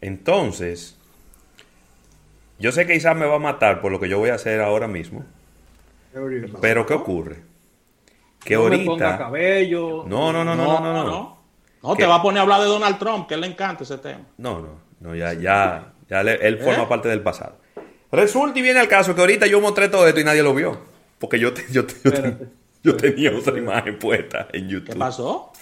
Entonces, yo sé que quizás me va a matar por lo que yo voy a hacer ahora mismo. Pero ¿qué ocurre? Que no ahorita... Me ponga cabello. No, no, no, no, no, no. No, no te va a poner a hablar de Donald Trump, que le encanta ese tema. No, no, no, ya, ya, ya le, él forma ¿Eh? parte del pasado. Resulta y viene al caso que ahorita yo mostré todo esto y nadie lo vio. Porque yo, te, yo, te, yo, te, yo, tenía otra imagen puesta en YouTube. ¿Qué pasó?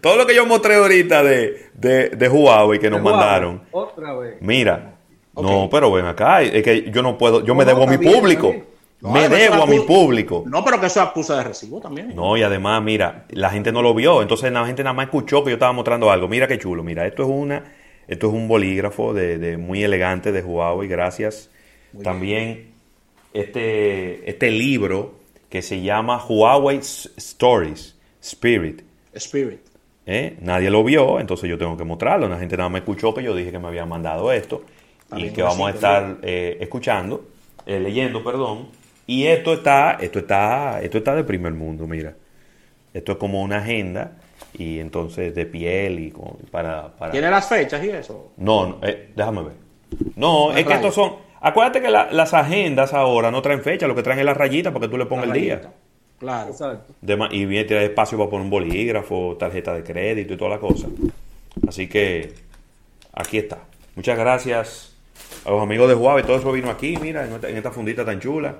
Todo lo que yo mostré ahorita de, de, de Huawei que nos Huawei, mandaron. Otra vez. Mira, okay. no, pero ven acá, es que yo no puedo, yo me debo a mi público. No, me debo a mi público. No, pero que eso acusa de recibo también. No, y además, mira, la gente no lo vio, entonces la gente nada más escuchó que yo estaba mostrando algo. Mira qué chulo, mira, esto es una, esto es un bolígrafo de, de muy elegante de Huawei, gracias. Muy también bien. este, este libro que se llama Huawei Stories, Spirit. Spirit. ¿Eh? Nadie lo vio, entonces yo tengo que mostrarlo. La gente nada más escuchó que yo dije que me habían mandado esto y que vamos a estar eh, escuchando, eh, leyendo, perdón. Y esto está, esto está, esto está de primer mundo, mira. Esto es como una agenda y entonces de piel y con, para, para... ¿Tiene las fechas y eso? No, no eh, déjame ver. No, es que estos son... Acuérdate que la, las agendas ahora no traen fecha, lo que traen es la rayita para que tú le pongas el día. Claro. Exacto. De, y viene tirar espacio para poner un bolígrafo, tarjeta de crédito y toda la cosa. Así que aquí está. Muchas gracias a los amigos de Huawei. Todo eso vino aquí, mira, en esta, en esta fundita tan chula.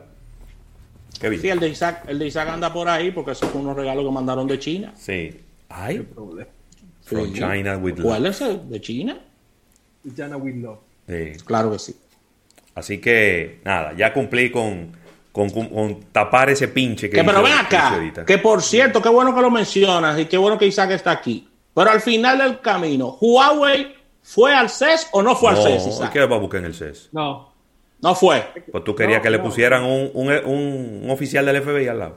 Qué bien. Sí, el de, Isaac, el de Isaac anda por ahí porque esos son unos regalos que mandaron de China. Sí. Ay. From sí. China with love. ¿Cuál es el de China? China with love. Sí. Claro que sí. Así que, nada, ya cumplí con, con, con, con tapar ese pinche que... que pero ven acá, que por cierto, qué bueno que lo mencionas y qué bueno que Isaac está aquí. Pero al final del camino, ¿Huawei fue al CES o no fue no, al CES, Isaac? ¿Qué va a buscar en el CES? No. No fue. Pues tú querías No, que le no. pusieran un, un, un, un oficial del FBI al lado.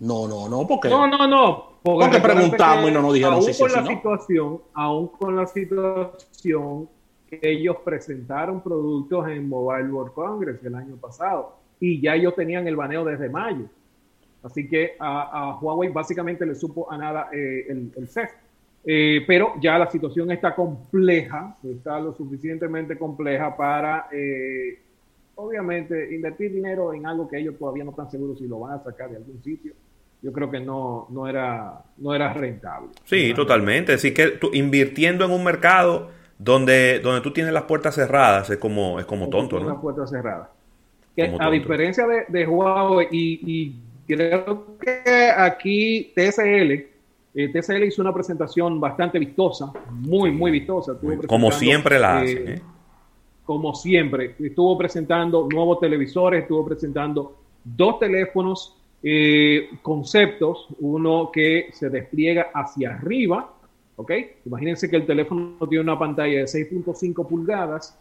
No, no, no, porque... No, no, no. Porque recuérdate preguntamos que y no nos dijeron aún si sí con si la no. situación, aún con la situación que ellos presentaron productos en Mobile World Congress el año pasado y ya ellos tenían el baneo desde mayo. Así que a, a Huawei básicamente le supo a nada eh, el, el CES. Eh, pero ya la situación está compleja, está lo suficientemente compleja para, eh, obviamente, invertir dinero en algo que ellos todavía no están seguros si lo van a sacar de algún sitio. Yo creo que no, no, era, no era rentable. Sí, totalmente. Así que tú, invirtiendo en un mercado donde, donde tú tienes las puertas cerradas es como, es como tonto, Las ¿no? puertas cerradas. Que, Como a diferencia de, de Huawei y, y creo que aquí TSL, eh, TSL hizo una presentación bastante vistosa, muy, muy vistosa. Estuvo Como siempre la eh, hacen, ¿eh? Como siempre. Estuvo presentando nuevos televisores, estuvo presentando dos teléfonos, eh, conceptos, uno que se despliega hacia arriba, ¿ok? Imagínense que el teléfono tiene una pantalla de 6.5 pulgadas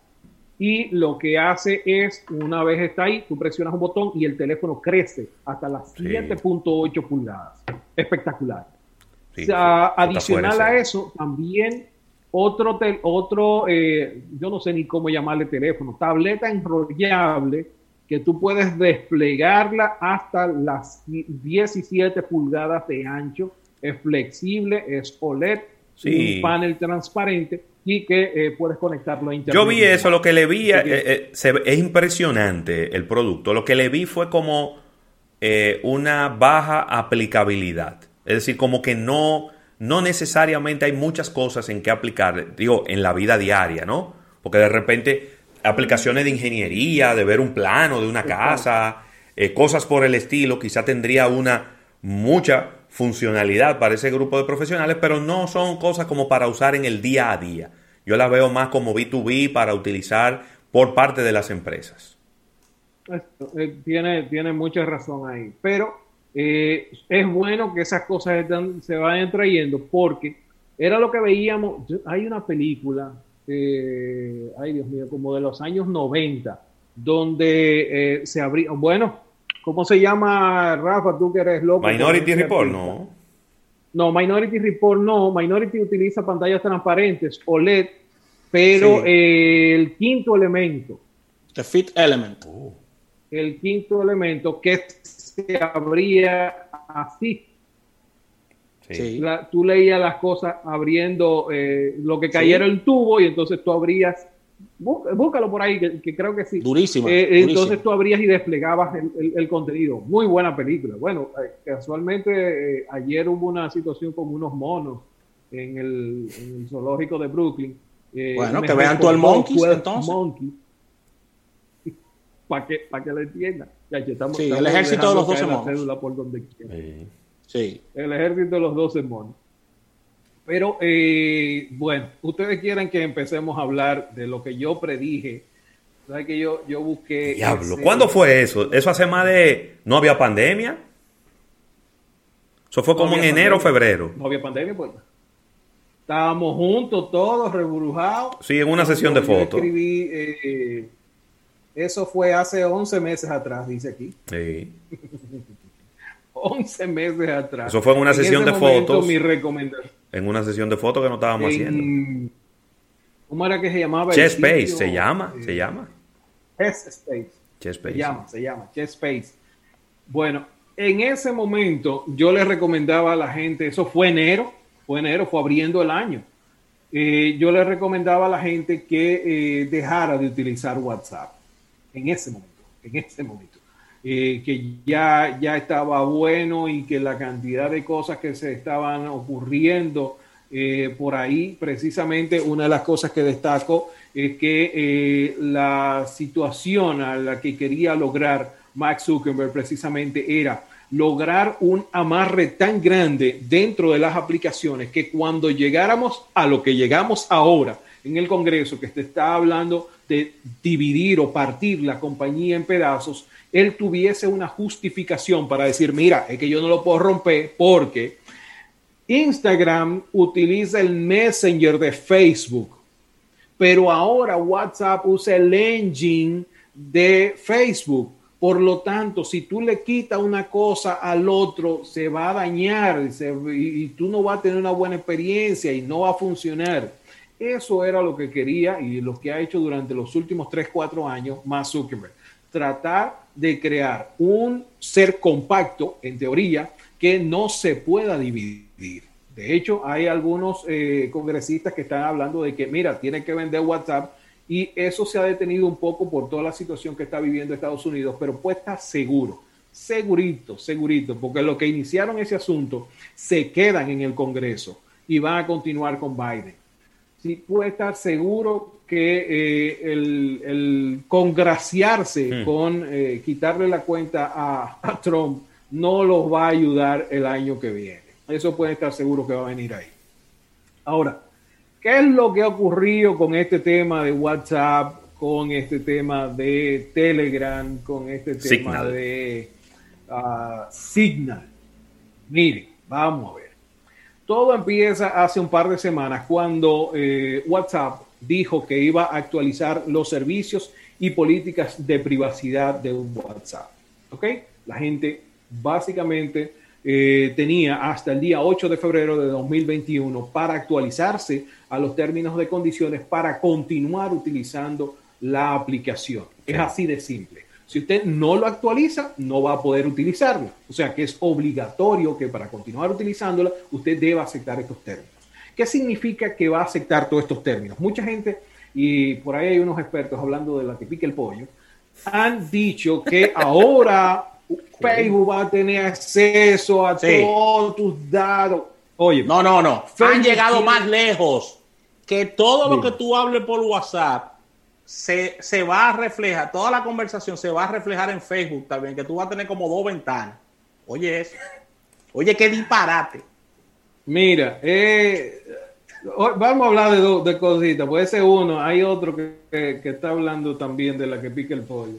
y lo que hace es, una vez está ahí, tú presionas un botón y el teléfono crece hasta las Sí. 7.8 pulgadas. Espectacular. Sí, O sea, está adicional a eso, también otro, tel- otro eh, yo no sé ni cómo llamarle teléfono, tableta enrollable que tú puedes desplegarla hasta las 17 pulgadas de ancho, es flexible, es OLED, Sí. un panel transparente y que eh, puedes conectarlo a internet. Yo vi eso, lo que le vi, eh, eh, se es impresionante el producto. Lo que le vi fue como una baja aplicabilidad. Es decir, como que no, no necesariamente hay muchas cosas en que aplicar, digo, en la vida diaria, ¿no? Porque de repente aplicaciones de ingeniería, de ver un plano de una casa, cosas por el estilo, quizá tendría una mucha funcionalidad para ese grupo de profesionales, pero no son cosas como para usar en el día a día. Yo las veo más como B2B para utilizar por parte de las empresas. Eh, tiene, tiene mucha razón ahí. Pero eh, es bueno que esas cosas se vayan trayendo porque era lo que veíamos. hay una película, eh, ay Dios mío, como de los años 90, donde eh, se abría. Bueno, ¿cómo se llama, Rafa? Tú que eres loco. Minority Report, no. No, Minority Report no. Minority utiliza pantallas transparentes, OLED, pero Sí. eh, el quinto elemento The Fit Element. el quinto elemento que se abría así. Sí. tú leías las cosas abriendo eh, lo que cayera el tubo y entonces tú abrías búscalo por ahí, que, creo que sí. Durísimo. Eh, entonces tú abrías y desplegabas el, contenido. Muy buena película. Bueno, eh, casualmente eh, ayer hubo una situación con unos monos en el, zoológico de Brooklyn. bueno, que vean tú el Monkey entonces. Monkey. Para que, para que lo entiendan. sí, el ejército de los 12 monos. Por donde sí. El ejército de los 12 monos. Pero eh, bueno, ustedes quieren que empecemos a hablar de lo que yo predije. ¿Sabes que yo, yo busqué. Diablo, ¿cuándo fue eso? ¿Eso hace más de. ¿No había pandemia? Eso fue como en enero o febrero. No había pandemia, pues. Estábamos juntos, todos reburujados. Sí, en una sesión de fotos. escribí. Eh, eso fue hace 11 meses atrás, dice aquí. Sí. 11 meses atrás. Eso fue en una sesión de fotos. Mi recomendación en una sesión de fotos que no estábamos haciendo. ¿Cómo era que se llamaba? Chess Space, se llama, se llama. Chess Space. Chess Space. Se llama, se llama, Chess Space. Bueno, en ese momento yo le recomendaba a la gente, eso fue enero, fue enero, fue abriendo el año. Eh, yo le recomendaba a la gente que eh, dejara de utilizar WhatsApp en ese momento, en ese momento. Eh, que ya, ya estaba bueno y que la cantidad de cosas que se estaban ocurriendo eh, por ahí, precisamente una de las cosas que destaco es que eh, la situación a la que quería lograr Max Zuckerberg precisamente era lograr un amarre tan grande dentro de las aplicaciones que cuando llegáramos a lo que llegamos ahora en el Congreso, que se está hablando de dividir o partir la compañía en pedazos, él tuviese una justificación para decir, mira, es que yo no lo puedo romper porque Instagram utiliza el Messenger de Facebook, pero ahora WhatsApp usa el engine de Facebook. Por lo tanto, si tú le quitas una cosa al otro, se va a dañar y, tú no vas a tener una buena experiencia y no va a funcionar. Eso era lo que quería y lo que ha hecho durante los últimos 3, 4 años más Zuckerberg. Tratar de crear un ser compacto, en teoría, que no se pueda dividir. De hecho, hay algunos eh, congresistas que están hablando de que, mira, tiene que vender WhatsApp y eso se ha detenido un poco por toda la situación que está viviendo Estados Unidos, pero pues está seguro, segurito, segurito, porque los que iniciaron ese asunto se quedan en el Congreso y van a continuar con Biden. Sí puede estar seguro que eh, el, congraciarse hmm. con eh, quitarle la cuenta a, Trump no los va a ayudar el año que viene. Eso puede estar seguro que va a venir ahí. Ahora, ¿qué es lo que ha ocurrido con este tema de WhatsApp, con este tema de Telegram, con este tema de ah, Signal? Mire, vamos a ver. Todo empieza hace un par de semanas cuando eh, WhatsApp dijo que iba a actualizar los servicios y políticas de privacidad de un WhatsApp. ¿Ok? La gente básicamente eh, tenía hasta el día 8 de febrero de 2021 para actualizarse a los términos de condiciones para continuar utilizando la aplicación. Es así de simple. Si usted no lo actualiza, no va a poder utilizarla. O sea que es obligatorio que para continuar utilizándola, usted deba aceptar estos términos. ¿Qué significa que va a aceptar todos estos términos? Mucha gente, y por ahí hay unos expertos hablando de la que pica el pollo, han dicho que ahora Facebook va a tener acceso a todos tus datos. Oye, no, no, no. Han llegado más lejos que todo lo que tú hables por WhatsApp se, se, va a reflejar, toda la conversación se va a reflejar en Facebook también, que tú vas a tener como dos ventanas. Oye, eso. Oye, qué disparate. Mira, eh, vamos a hablar de, de cositas. Puede ser uno, hay otro que, está hablando también de la que pica el pollo.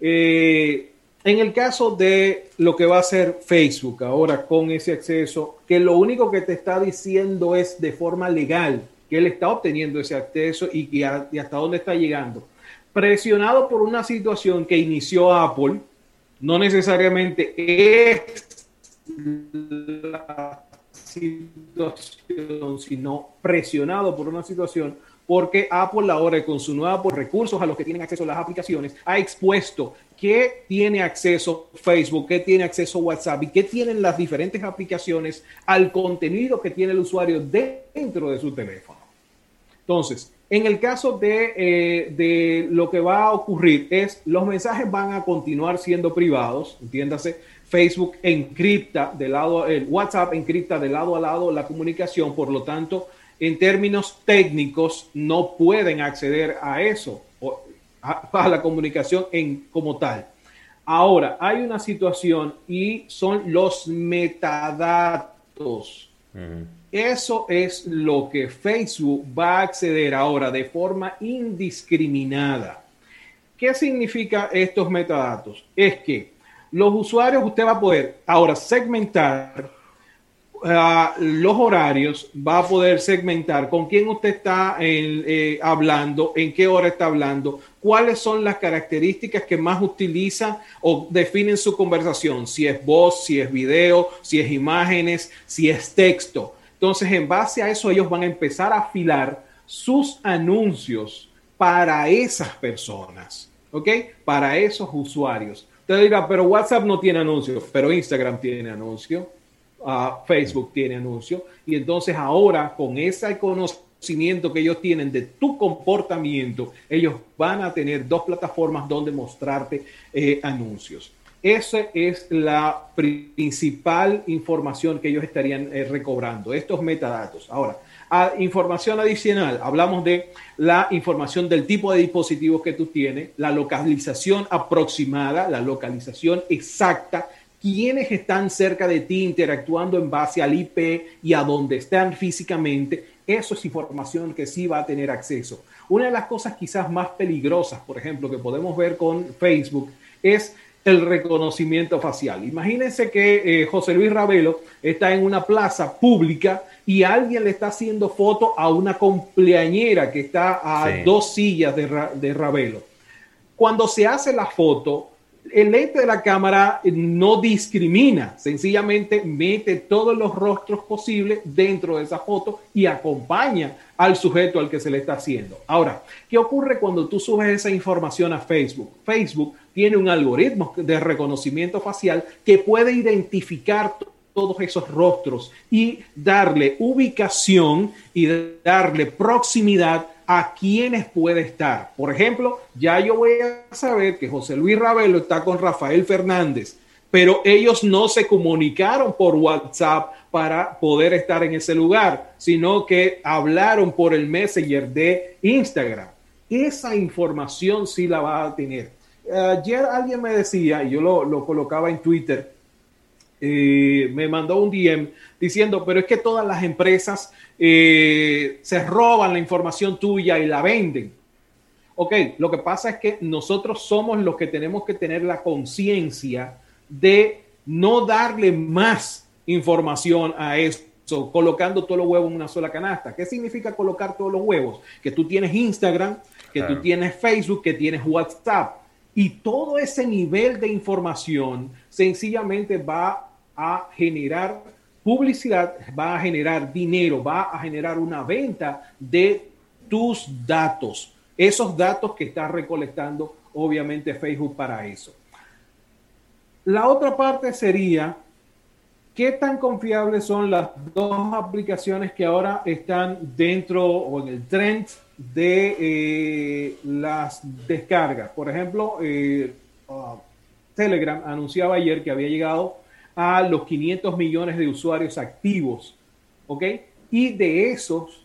Eh, en el caso de lo que va a hacer Facebook ahora con ese acceso, que lo único que te está diciendo es de forma legal que él está obteniendo ese acceso y, y hasta dónde está llegando. Presionado por una situación que inició Apple, no necesariamente es la situación, sino presionado por una situación porque Apple ahora con su nueva por recursos a los que tienen acceso a las aplicaciones ha expuesto qué tiene acceso Facebook, qué tiene acceso WhatsApp y qué tienen las diferentes aplicaciones al contenido que tiene el usuario dentro de su teléfono. Entonces, en el caso de, eh, de, lo que va a ocurrir es los mensajes van a continuar siendo privados, entiéndase, Facebook encripta de lado, el WhatsApp encripta de lado a lado la comunicación, por lo tanto, en términos técnicos no pueden acceder a eso, a, la comunicación en, como tal. Ahora, hay una situación y son los metadatos. Eso es lo que Facebook va a acceder ahora de forma indiscriminada. ¿Qué significa estos metadatos? Es que los usuarios, usted va a poder ahora segmentar los horarios, va a poder segmentar con quién usted está eh, hablando, en qué hora está hablando, cuáles son las características que más utilizan o definen su conversación, si es voz, si es video, si es imágenes, si es texto. Entonces, en base a eso, ellos van a empezar a afilar sus anuncios para esas personas, ¿ok? Para esos usuarios. Usted dirá, pero WhatsApp no tiene anuncios, pero Instagram tiene Facebook tiene anuncio. Y entonces ahora con ese conocimiento que ellos tienen de tu comportamiento, ellos van a tener dos plataformas donde mostrarte eh, anuncios. Esa es la principal información que ellos estarían eh, recobrando, estos metadatos. Ahora, información adicional, hablamos de la información del tipo de dispositivos que tú tienes, la localización aproximada, la localización exacta quiénes están cerca de ti interactuando en base al IP y a dónde están físicamente. Eso es información que sí va a tener acceso. Una de las cosas quizás más peligrosas, por ejemplo, que podemos ver con Facebook es el reconocimiento facial. Imagínense que eh, José Luis Ravelo está en una plaza pública y alguien le está haciendo foto a una cumpleañera que está a dos sillas de, de Ravelo. Cuando se hace la foto, el lente de la cámara no discrimina, sencillamente mete todos los rostros posibles dentro de esa foto y acompaña al sujeto al que se le está haciendo. Ahora, ¿qué ocurre cuando tú subes esa información a Facebook? Facebook tiene un algoritmo de reconocimiento facial que puede identificar todos esos rostros y darle ubicación y darle proximidad a quienes puede estar. Por ejemplo, ya yo voy a saber que José Luis Ravelo está con Rafael Fernández, pero ellos no se comunicaron por WhatsApp para poder estar en ese lugar, sino que hablaron por el Messenger de Instagram. Esa información sí la va a tener. Ayer alguien me decía, y yo lo, colocaba en Twitter, eh, me mandó un DM diciendo, pero es que todas las empresas eh, se roban la información tuya y la venden. Ok, lo que pasa es que nosotros somos los que tenemos que tener la conciencia de no darle más información a eso, colocando todos los huevos en una sola canasta. ¿Qué significa colocar todos los huevos? Que tú tienes Instagram, que tú tienes Facebook, que tienes WhatsApp. Y todo ese nivel de información sencillamente va a generar publicidad va a generar dinero, va a generar una venta de tus datos, esos datos que está recolectando obviamente Facebook para eso. La otra parte sería, ¿qué tan confiables son las dos aplicaciones que ahora están dentro o en el trend de eh, las descargas? Por ejemplo, eh, uh, Telegram anunciaba ayer que había llegado a los 500 millones de usuarios activos, ¿ok? Y de esos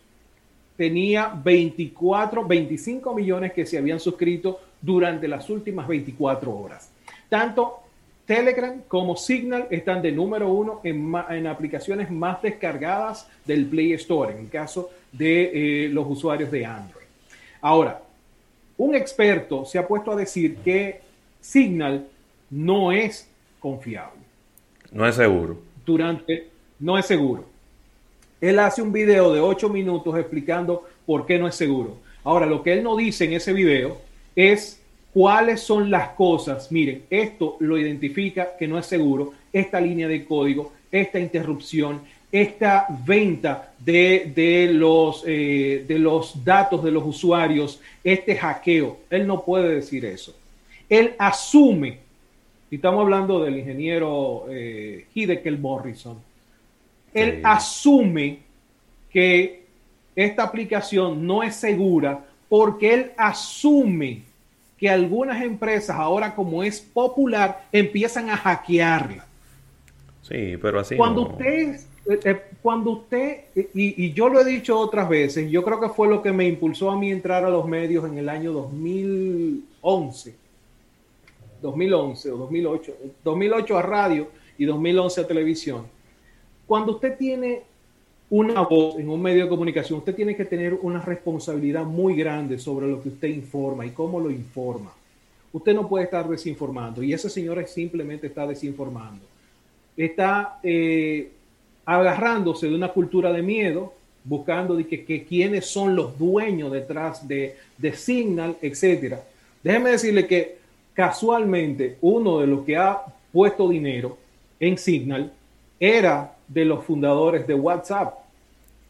tenía 24, 25 millones que se habían suscrito durante las últimas 24 horas. Tanto Telegram como Signal están de número uno en, aplicaciones más descargadas del Play Store, en el caso de eh, los usuarios de Android. Ahora, un experto se ha puesto a decir que Signal no es confiable. No es seguro. Durante, no es seguro. Él hace un video de ocho minutos explicando por qué no es seguro. Ahora, lo que él no dice en ese video es cuáles son las cosas. Miren, esto lo identifica que no es seguro, esta línea de código, esta interrupción, esta venta de, los, eh, de los datos de los usuarios, este hackeo. Él no puede decir eso. Él asume, y estamos hablando del ingeniero eh, Hidekel Morrison, él asume que esta aplicación no es segura porque él asume que algunas empresas ahora como es popular empiezan a hackearla. Sí, pero así cuando usted eh, eh, cuando usted y, y, yo lo he dicho otras veces, yo creo que fue lo que me impulsó a mí entrar a los medios en el año 2011, 2011 o 2008, 2008 a radio y 2011 a televisión. Cuando usted tiene una voz en un medio de comunicación, usted tiene que tener una responsabilidad muy grande sobre lo que usted informa y cómo lo informa. Usted no puede estar desinformando y ese señor simplemente está desinformando. Está eh, agarrándose de una cultura de miedo, buscando de que, quiénes son los dueños detrás de, de Signal, etc. Déjeme decirle que casualmente uno de los que ha puesto dinero en Signal era de los fundadores de WhatsApp.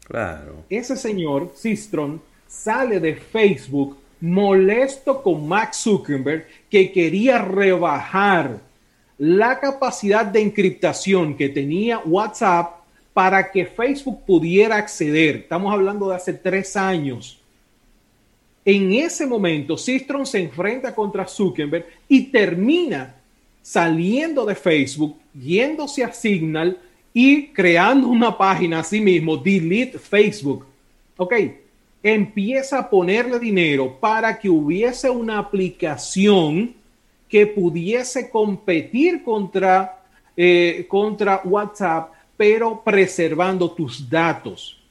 Claro. Ese señor, Sistron, sale de Facebook molesto con Max Zuckerberg que quería rebajar la capacidad de encriptación que tenía WhatsApp para que Facebook pudiera acceder. Estamos hablando de hace tres años. En ese momento, Sistron se enfrenta contra Zuckerberg y termina saliendo de Facebook, yéndose a Signal y creando una página a sí mismo, Delete Facebook. Ok, empieza a ponerle dinero para que hubiese una aplicación que pudiese competir contra, eh, contra WhatsApp, pero preservando tus datos.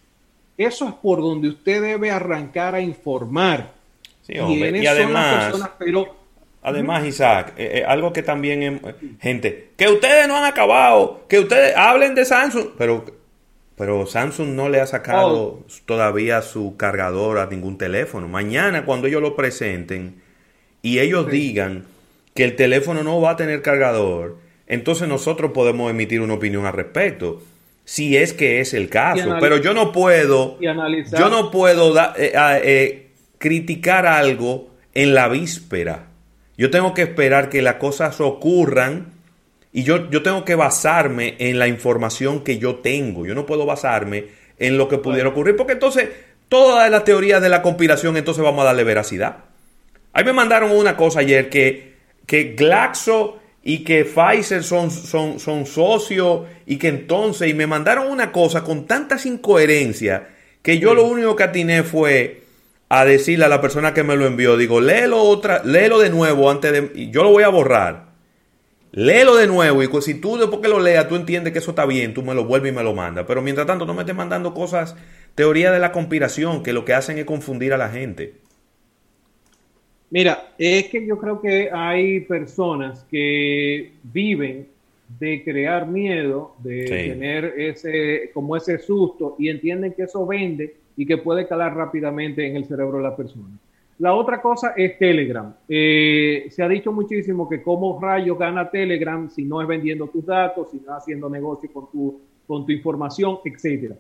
Eso es por donde usted debe arrancar a informar. Sí, Y además, pero Además, Isaac, eh, eh, algo que también, gente, que ustedes no han acabado, que ustedes hablen de Samsung, pero, pero Samsung no le ha sacado oh. todavía su cargador a ningún teléfono. Mañana, cuando ellos lo presenten y ellos digan que el teléfono no va a tener cargador, entonces nosotros podemos emitir una opinión al respecto. Si es que es el caso, pero yo no puedo, yo no puedo eh, criticar algo en la víspera. Yo tengo que esperar que las cosas ocurran y yo, yo tengo que basarme en la información que yo tengo. Yo no puedo basarme en lo que pudiera ocurrir porque entonces todas las teorías de la conspiración entonces vamos a darle veracidad. Ahí me mandaron una cosa ayer que, que Glaxo y que Pfizer son, son, son socios y que entonces, y me mandaron una cosa con tantas incoherencias que yo lo único que atiné fue a decirle a la persona que me lo envió, digo, léelo otra, léelo de nuevo antes de, y yo lo voy a borrar. Léelo de nuevo y si tú después que lo leas tú entiendes que eso está bien, tú me lo vuelves y me lo mandas. Pero mientras tanto no me estés mandando cosas, teoría de la conspiración, que lo que hacen es confundir a la gente. Mira, es que yo creo que hay personas que viven de crear miedo, de tener ese, como ese susto y entienden que eso vende y que puede calar rápidamente en el cerebro de la persona. La otra cosa es Telegram. Eh, se ha dicho muchísimo que cómo rayos gana Telegram si no es vendiendo tus datos, si no es haciendo negocio con tu, con tu información, etc.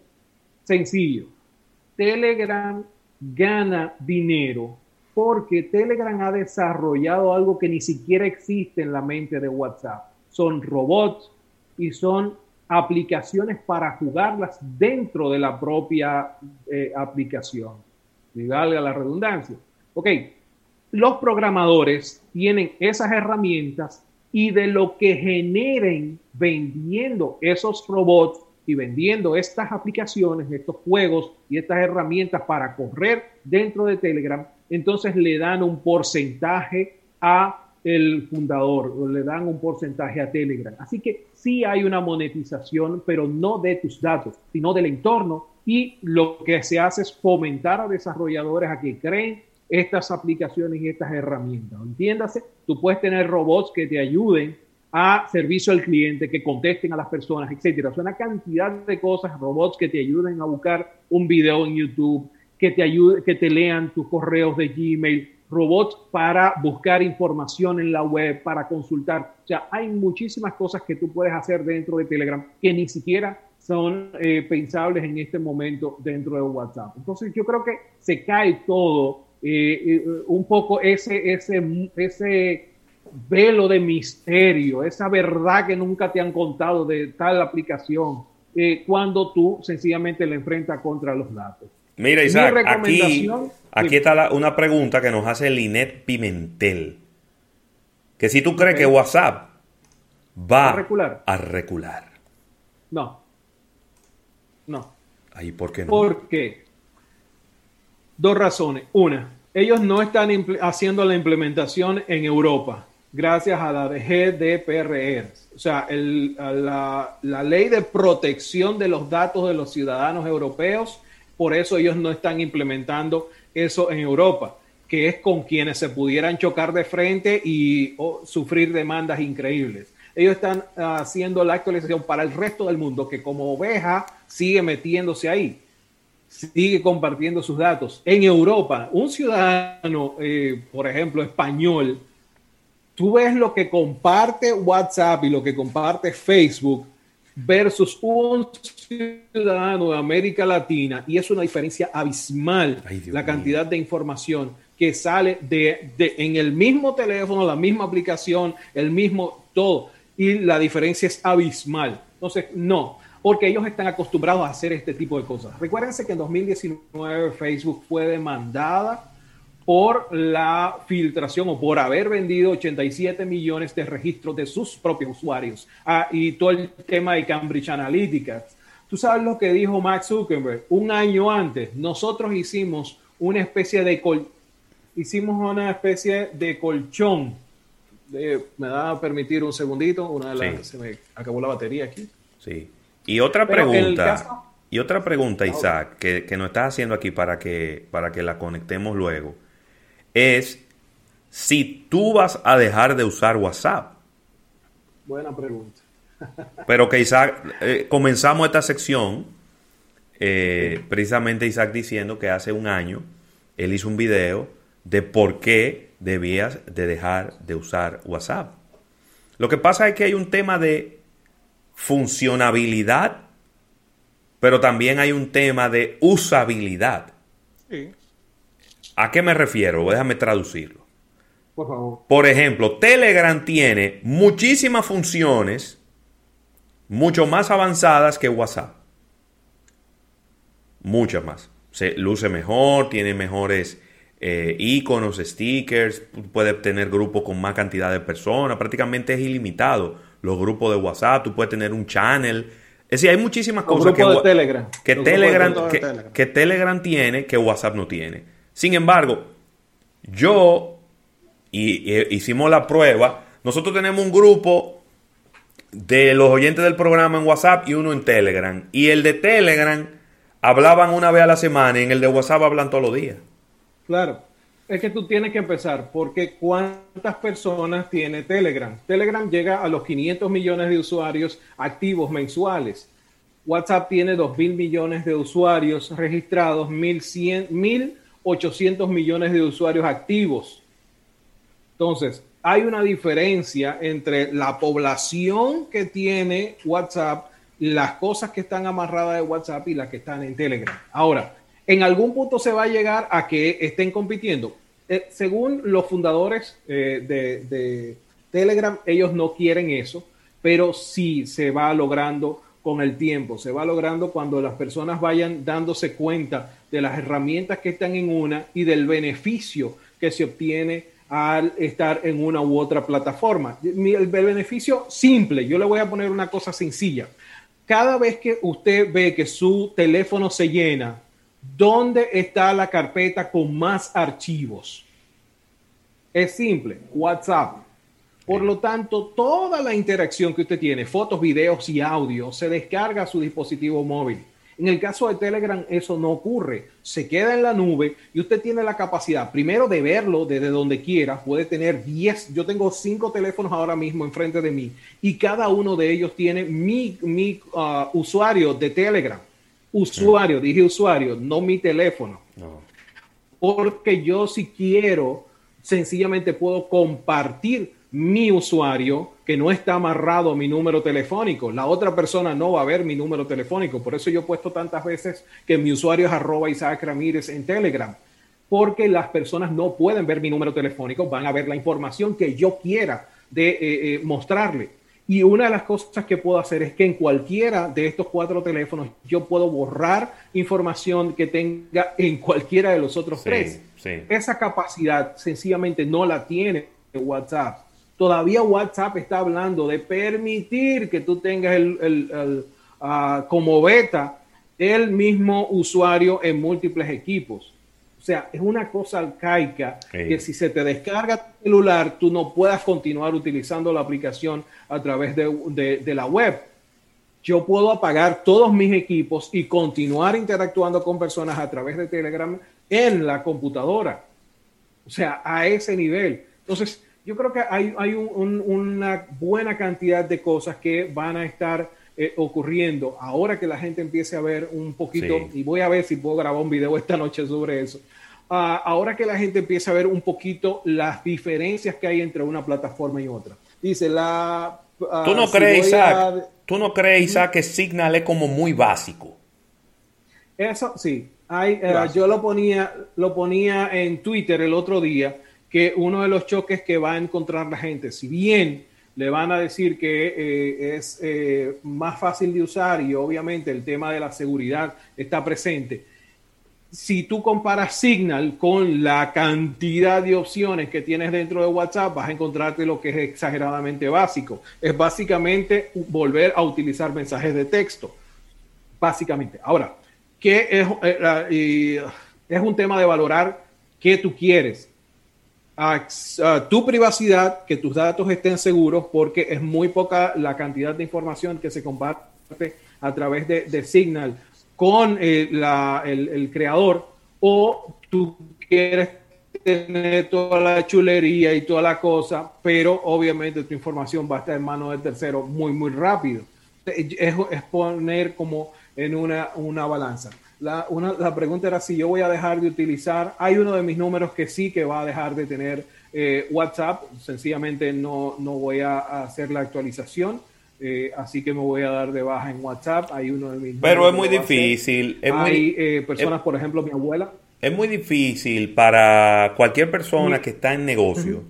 Sencillo. Telegram gana dinero porque Telegram ha desarrollado algo que ni siquiera existe en la mente de WhatsApp. Son robots y son aplicaciones para jugarlas dentro de la propia eh, aplicación. Valga la redundancia. Ok, los programadores tienen esas herramientas y de lo que generen vendiendo esos robots y vendiendo estas aplicaciones, estos juegos y estas herramientas para correr dentro de Telegram, entonces le dan un porcentaje a el fundador, le dan un porcentaje a Telegram. Así que sí hay una monetización, pero no de tus datos, sino del entorno. Y lo que se hace es fomentar a desarrolladores a que creen estas aplicaciones y estas herramientas. Entiéndase, tú puedes tener robots que te ayuden a servicio al cliente, que contesten a las personas, etcétera. Es una cantidad de cosas, robots que te ayuden a buscar un video en YouTube, que te ayuden, que te lean tus correos de Gmail, robots para buscar información en la web, para consultar. O sea, hay muchísimas cosas que tú puedes hacer dentro de Telegram que ni siquiera son eh, pensables en este momento dentro de WhatsApp. Entonces yo creo que se cae todo, eh, un poco ese, ese, ese velo de misterio, esa verdad que nunca te han contado de tal aplicación, cuando tú sencillamente la enfrentas contra los datos. Mira, Isaac, aquí, aquí está una pregunta que nos hace Linet Pimentel. Que si tú crees que WhatsApp va a recular. a recular. No. No. Ahí, ¿por qué no? Porque dos razones. Una, ellos no están haciendo la implementación en Europa gracias a la GDPR. O sea, la, la ley de protección de los datos de los ciudadanos europeos por eso ellos no están implementando eso en Europa, que es con quienes se pudieran chocar de frente y sufrir demandas increíbles. Ellos están haciendo la actualización para el resto del mundo, que como oveja sigue metiéndose ahí, sigue compartiendo sus datos. En Europa, un ciudadano, eh, por ejemplo, español, tú ves lo que comparte WhatsApp y lo que comparte Facebook versus un ciudadano de América Latina y es una diferencia abismal la cantidad de información que sale de, en el mismo teléfono, la misma aplicación, el mismo todo y la diferencia es abismal. Entonces, no, porque ellos están acostumbrados a hacer este tipo de cosas. Recuérdense que en 2019 Facebook fue demandada por la filtración o por haber vendido 87 millones de registros de sus propios usuarios. Ah, y todo el tema de Cambridge Analytica. Tú sabes lo que dijo Max Zuckerberg. Un año antes, nosotros hicimos una especie de hicimos una especie de colchón. me da a permitir un segundito. Una de Se me acabó la batería aquí. Sí. Y otra pregunta. y otra pregunta, Isaac, que, que nos estás haciendo aquí para que, para que la conectemos luego es si tú vas a dejar de usar WhatsApp. Buena pregunta. Pero que Isaac, eh, comenzamos esta sección, eh, precisamente Isaac diciendo que hace un año él hizo un video de por qué debías de dejar de usar WhatsApp. Lo que pasa es que hay un tema de funcionabilidad, pero también hay un tema de usabilidad. Sí. ¿A qué me refiero? Déjame traducirlo. Por favor. Por ejemplo, Telegram tiene muchísimas funciones mucho más avanzadas que WhatsApp. Muchas más. Se luce mejor, tiene mejores eh, iconos, stickers, puede tener grupos con más cantidad de personas, prácticamente es ilimitado. Los grupos de WhatsApp, tú puedes tener un channel. Es decir, hay muchísimas cosas que, Telegram. Que, Telegram, que Telegram tiene que WhatsApp no tiene. Sin embargo, yo, y, hicimos la prueba, nosotros tenemos un grupo de los oyentes del programa en WhatsApp y uno en Telegram. Y el de Telegram hablaban una vez a la semana y en el de WhatsApp hablan todos los días. Claro, es que tú tienes que empezar porque ¿cuántas personas tiene Telegram? Telegram llega a los 500 millones de usuarios activos mensuales. WhatsApp tiene 2 mil millones de usuarios registrados, 1.100, 1.000 800 millones de usuarios activos. Entonces, hay una diferencia entre la población que tiene WhatsApp, las cosas que están amarradas de WhatsApp y las que están en Telegram. Ahora, en algún punto se va a llegar a que estén compitiendo. Eh, según los fundadores eh, de, de Telegram, ellos no quieren eso, pero sí se va logrando con el tiempo, se va logrando cuando las personas vayan dándose cuenta de las herramientas que están en una y del beneficio que se obtiene al estar en una u otra plataforma. El beneficio simple, yo le voy a poner una cosa sencilla. Cada vez que usted ve que su teléfono se llena, ¿dónde está la carpeta con más archivos? Es simple, WhatsApp. Por lo tanto, toda la interacción que usted tiene, fotos, videos y audio, se descarga a su dispositivo móvil. En el caso de Telegram eso no ocurre, se queda en la nube y usted tiene la capacidad primero de verlo desde donde quiera, puede tener 10, yo tengo 5 teléfonos ahora mismo enfrente de mí y cada uno de ellos tiene mi, mi uh, usuario de Telegram. Usuario, dije usuario, no mi teléfono. Porque yo si quiero, sencillamente puedo compartir mi usuario que no está amarrado a mi número telefónico. La otra persona no va a ver mi número telefónico. Por eso yo he puesto tantas veces que mi usuario es arroba Isaac Ramírez en Telegram. Porque las personas no pueden ver mi número telefónico, van a ver la información que yo quiera de eh, eh, mostrarle. Y una de las cosas que puedo hacer es que en cualquiera de estos cuatro teléfonos yo puedo borrar información que tenga en cualquiera de los otros tres. Esa capacidad sencillamente no la tiene WhatsApp. Todavía WhatsApp está hablando de permitir que tú tengas el, ah, como beta el mismo usuario en múltiples equipos. O sea, es una cosa arcaica que si se te descarga tu celular, tú no puedas continuar utilizando la aplicación a través de, la web. Yo puedo apagar todos mis equipos y continuar interactuando con personas a través de Telegram en la computadora. O sea, a ese nivel. Entonces, yo creo que hay, una buena cantidad de cosas que van a estar eh, ocurriendo ahora que la gente empiece a ver un poquito, y voy a ver si puedo grabar un video esta noche sobre eso, ah, ahora que la gente empiece a ver un poquito las diferencias que hay entre una plataforma y otra. Dice, la... Ah, ¿Tú no crees, Isaac, ¿tú no crees, Isaac, que Signal es como muy básico? Eso sí. Hay, eh, yo lo ponía, lo ponía en Twitter el otro día, que uno de los choques que va a encontrar la gente, si bien le van a decir que eh, es eh, más fácil de usar y obviamente el tema de la seguridad está presente. Si tú comparas Signal con la cantidad de opciones que tienes dentro de WhatsApp, vas a encontrarte lo que es exageradamente básico. Es básicamente volver a utilizar mensajes de texto. Básicamente. Ahora, ¿qué es, eh, es un tema de valorar qué tú quieres a, tu privacidad, que tus datos estén seguros, porque es muy poca la cantidad de información que se comparte a través de, Signal con eh, el, creador, o tú quieres tener toda la chulería y toda la cosa, pero obviamente tu información va a estar en manos del tercero muy, muy rápido. Es, es poner como en una, una balanza. La, una, la pregunta era si yo voy a dejar de utilizar. Hay uno de mis números que sí que va a dejar de tener eh, WhatsApp. Sencillamente no, no voy a, hacer la actualización. Eh, así que me voy a dar de baja en WhatsApp. Hay uno de mis. Pero es muy difícil. Hay eh, personas, por ejemplo, mi abuela. Es muy difícil para cualquier persona que está en negocio.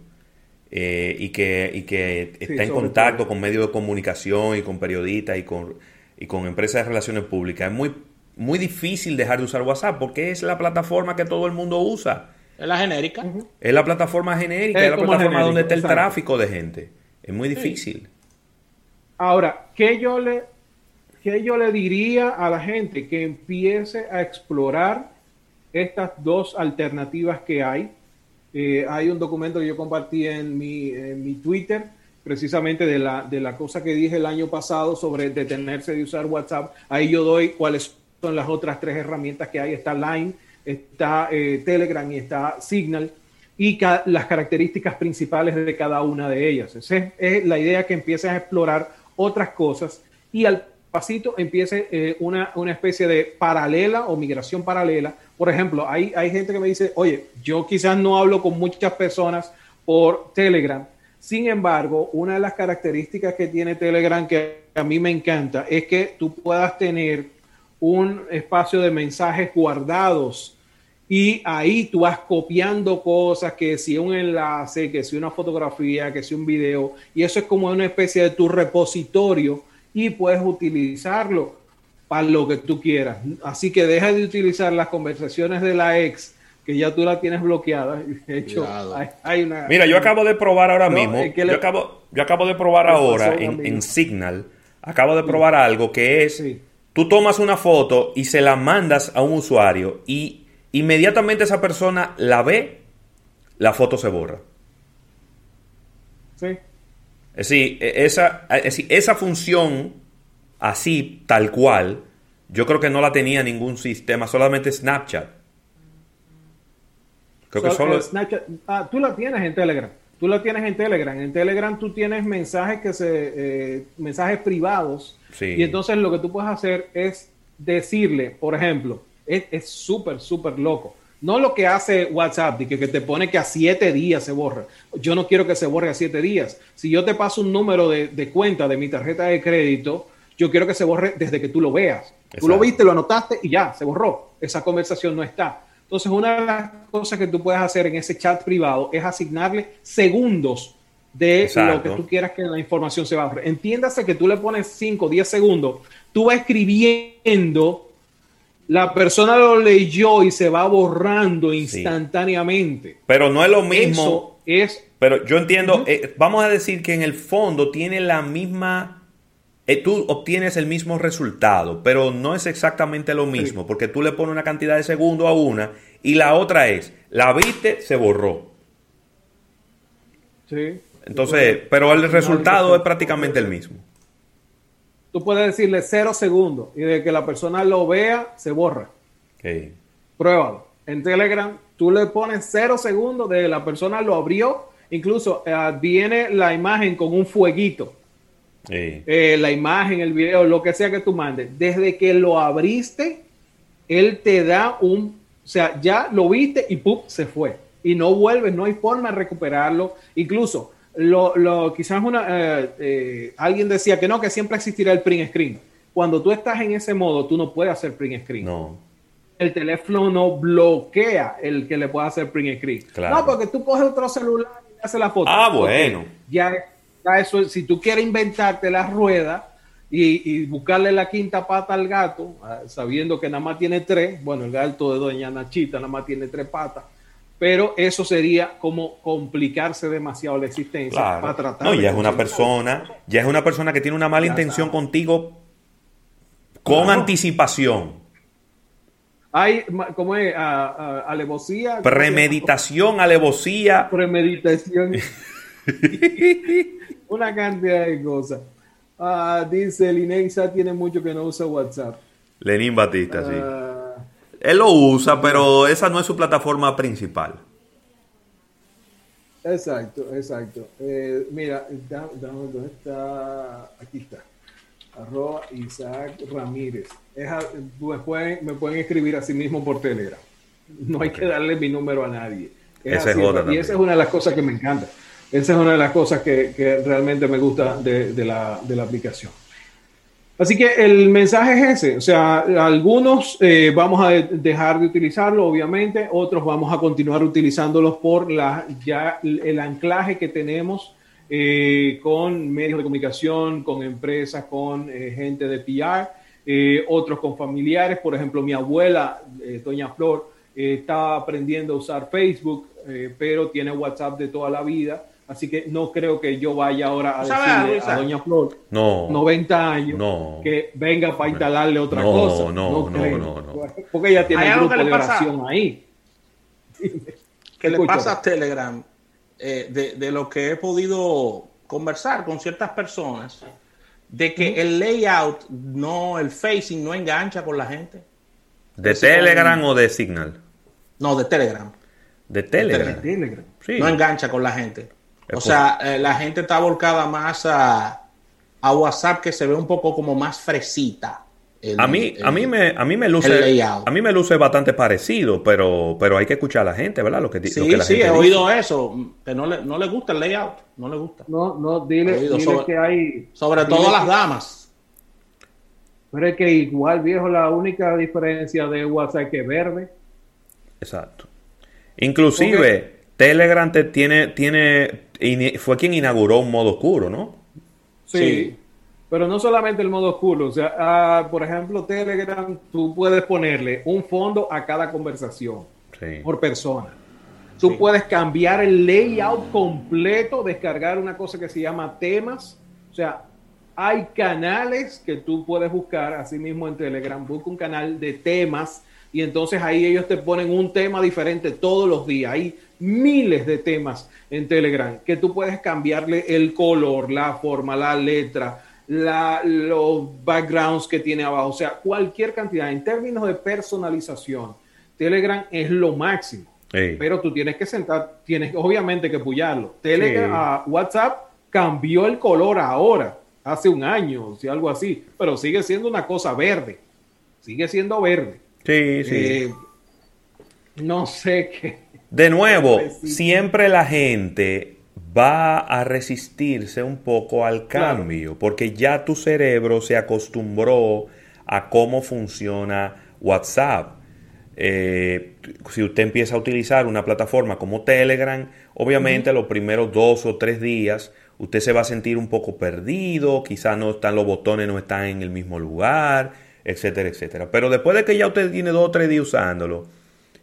y que, y que está en contacto con medios de comunicación y con periodistas y con, y con empresas de relaciones públicas. Es muy muy difícil dejar de usar WhatsApp porque es la plataforma que todo el mundo usa. Es la genérica. Es la plataforma genérica, es, la plataforma donde está el tráfico de gente. Es muy difícil. Ahora, ¿qué yo, le, ¿qué yo le diría a la gente que empiece a explorar estas dos alternativas que hay? Eh, hay un documento que yo compartí en mi, en mi Twitter precisamente de la, de la cosa que dije el año pasado sobre detenerse de usar WhatsApp. Ahí yo doy cuáles son las otras tres herramientas que hay. Está Line, está eh, Telegram y está Signal y las características principales de cada una de ellas. Esa es, la idea que empieces a explorar otras cosas y al pasito empiece eh, una, una, especie de paralela o migración paralela. Por ejemplo, hay, hay gente que me dice, oye, yo quizás no hablo con muchas personas por Telegram. Sin embargo, una de las características que tiene Telegram que a mí me encanta es que tú puedas tener un espacio de mensajes guardados. Y ahí tú vas copiando cosas, que si un enlace, que si una fotografía, que si un video, y eso es como una especie de tu repositorio y puedes utilizarlo para lo que tú quieras. Así que deja de utilizar las conversaciones de la ex, que ya tú la tienes bloqueada. De hecho, hay, una... Mira, yo acabo de probar ahora mismo, yo, acabo, yo acabo de probar ahora en, Signal, acabo de probar algo que es tú tomas una foto y se la mandas a un usuario y inmediatamente esa persona la ve, la foto se borra. Sí. Es decir, e, esa, esa función así, tal cual, yo creo que no la tenía ningún sistema, solamente Snapchat. Creo que solo... Snapchat, ah, tú la tienes en Telegram. Tú la tienes en Telegram. En Telegram tú tienes mensajes que se eh, mensajes privados y entonces lo que tú puedes hacer es decirle, por ejemplo, es súper, súper loco. No lo que hace WhatsApp, que, que te pone que a siete días se borra. Yo no quiero que se borre a siete días. Si yo te paso un número de, de cuenta de mi tarjeta de crédito, yo quiero que se borre desde que tú lo veas. Exacto. Tú lo viste, lo anotaste y ya, se borró. Esa conversación no está. Entonces, una de las cosas que tú puedes hacer en ese chat privado es asignarle segundos de Exacto. lo que tú quieras que la información se borre. Entiéndase que tú le pones 5, 10 segundos, tú vas escribiendo, la persona lo leyó y se va borrando instantáneamente. Sí. Pero no es lo mismo. Eso es. Pero yo entiendo, uh -huh. eh, vamos a decir que en el fondo tiene la misma eh, tú obtienes el mismo resultado, pero no es exactamente lo mismo, sí. porque tú le pones una cantidad de segundos a una y la otra es, la viste, se borró. Sí. Entonces, pero el resultado es prácticamente el mismo. Tú puedes decirle cero segundos y de que la persona lo vea, se borra. Okay. Pruébalo. En Telegram, tú le pones cero segundos de la persona lo abrió, incluso uh, viene la imagen con un fueguito. Sí. Eh, la imagen, el video, lo que sea que tú mandes, desde que lo abriste, él te da un, o sea, ya lo viste y ¡pum! se fue. Y no vuelves, no hay forma de recuperarlo. Incluso, lo, lo quizás una, eh, eh, alguien decía que no, que siempre existirá el print screen. Cuando tú estás en ese modo, tú no puedes hacer print screen. No. El teléfono no bloquea el que le pueda hacer print screen. Claro. No, porque tú coges otro celular y haces la foto. Ah, bueno. Ya eso, si tú quieres inventarte la rueda y, y, buscarle la quinta pata al gato, ah, sabiendo que nada más tiene tres, bueno, el gato de Doña Nachita nada más tiene tres patas, pero eso sería como complicarse demasiado la existencia claro. para tratar. No, ya es una persona, ya es una persona que tiene una mala ya intención está. contigo con claro. anticipación. Hay, ¿cómo es? A, a, alevosía. Premeditación, alevosía. Premeditación. una cantidad de cosas. Uh, dice Linexa tiene mucho que no usa WhatsApp. Lenín Batista, uh, sí. Él lo usa, pero esa no es su plataforma principal. Exacto, exacto. Eh, mira, ¿dónde está? Aquí está. Arroba Isaac Ramírez. Es me, pueden, me, pueden, escribir a sí mismo por Telegram. No hay okay. que darle mi número a nadie. Es así, y esa es una de las cosas que me encanta. Esa es una de las cosas que, que realmente me gusta de, de, la, de, la, aplicación. Así que el mensaje es ese, o sea, algunos eh, vamos a dejar de utilizarlo, obviamente, otros vamos a continuar utilizándolos por la, ya el anclaje que tenemos eh, con medios de comunicación, con empresas, con eh, gente de PR, eh, otros con familiares, por ejemplo, mi abuela, eh, Doña Flor, está aprendiendo a usar Facebook, pero tiene WhatsApp de toda la vida Así que no creo que yo vaya ahora a decirle a Doña Flor, no, 90 años, no, que venga para instalarle otra no, cosa. No, no, no, no, Porque ella tiene un grupo de oración ahí. ¿Qué le pasa a Telegram? Eh, de, de, lo que he podido conversar con ciertas personas, de que el layout, no, el facing no engancha con la gente. ¿De Telegram o de Signal? No, de Telegram. De Telegram. De Telegram. Sí. No engancha con la gente. O sea, eh, la gente está volcada más a, a, WhatsApp que se ve un poco como más fresita. El, a mí, el, a mí me, a mí me luce, a mí me luce bastante parecido, pero, pero hay que escuchar a la gente, ¿verdad? Lo que, sí, lo que la sí, gente he dice. oído eso, que no le, no le gusta el layout, no le gusta. No, no, dile, dile sobre, que hay. Sobre todo las damas. Pero es que igual, viejo, la única diferencia de WhatsApp es que es verde. Exacto. Inclusive, okay. Telegram te tiene, tiene, fue quien inauguró un modo oscuro, ¿no? Sí, sí. pero no solamente el modo oscuro, o sea, uh, por ejemplo, Telegram, tú puedes ponerle un fondo a cada conversación sí. por persona. Tú sí. puedes cambiar el layout completo, descargar una cosa que se llama temas, o sea, hay canales que tú puedes buscar, así mismo en Telegram, busca un canal de temas y entonces ahí ellos te ponen un tema diferente todos los días. Hay miles de temas en Telegram que tú puedes cambiarle el color, la forma, la letra, la, los backgrounds que tiene abajo, o sea, cualquier cantidad. En términos de personalización, Telegram es lo máximo. Pero tú tienes que sentar, tienes obviamente que pullarlo. Telegram, uh, WhatsApp cambió el color ahora, hace un año, o sea, algo así, pero sigue siendo una cosa verde. Sigue siendo verde. Sí, sí. Eh, no sé qué. De nuevo, siempre la gente va a resistirse un poco al cambio, porque ya tu cerebro se acostumbró a cómo funciona WhatsApp. Eh, si usted empieza a utilizar una plataforma como Telegram, obviamente los primeros dos o tres días usted se va a sentir un poco perdido, quizás no están los botones, no están en el mismo lugar, etcétera, etcétera. Pero después de que ya usted tiene dos o tres días usándolo,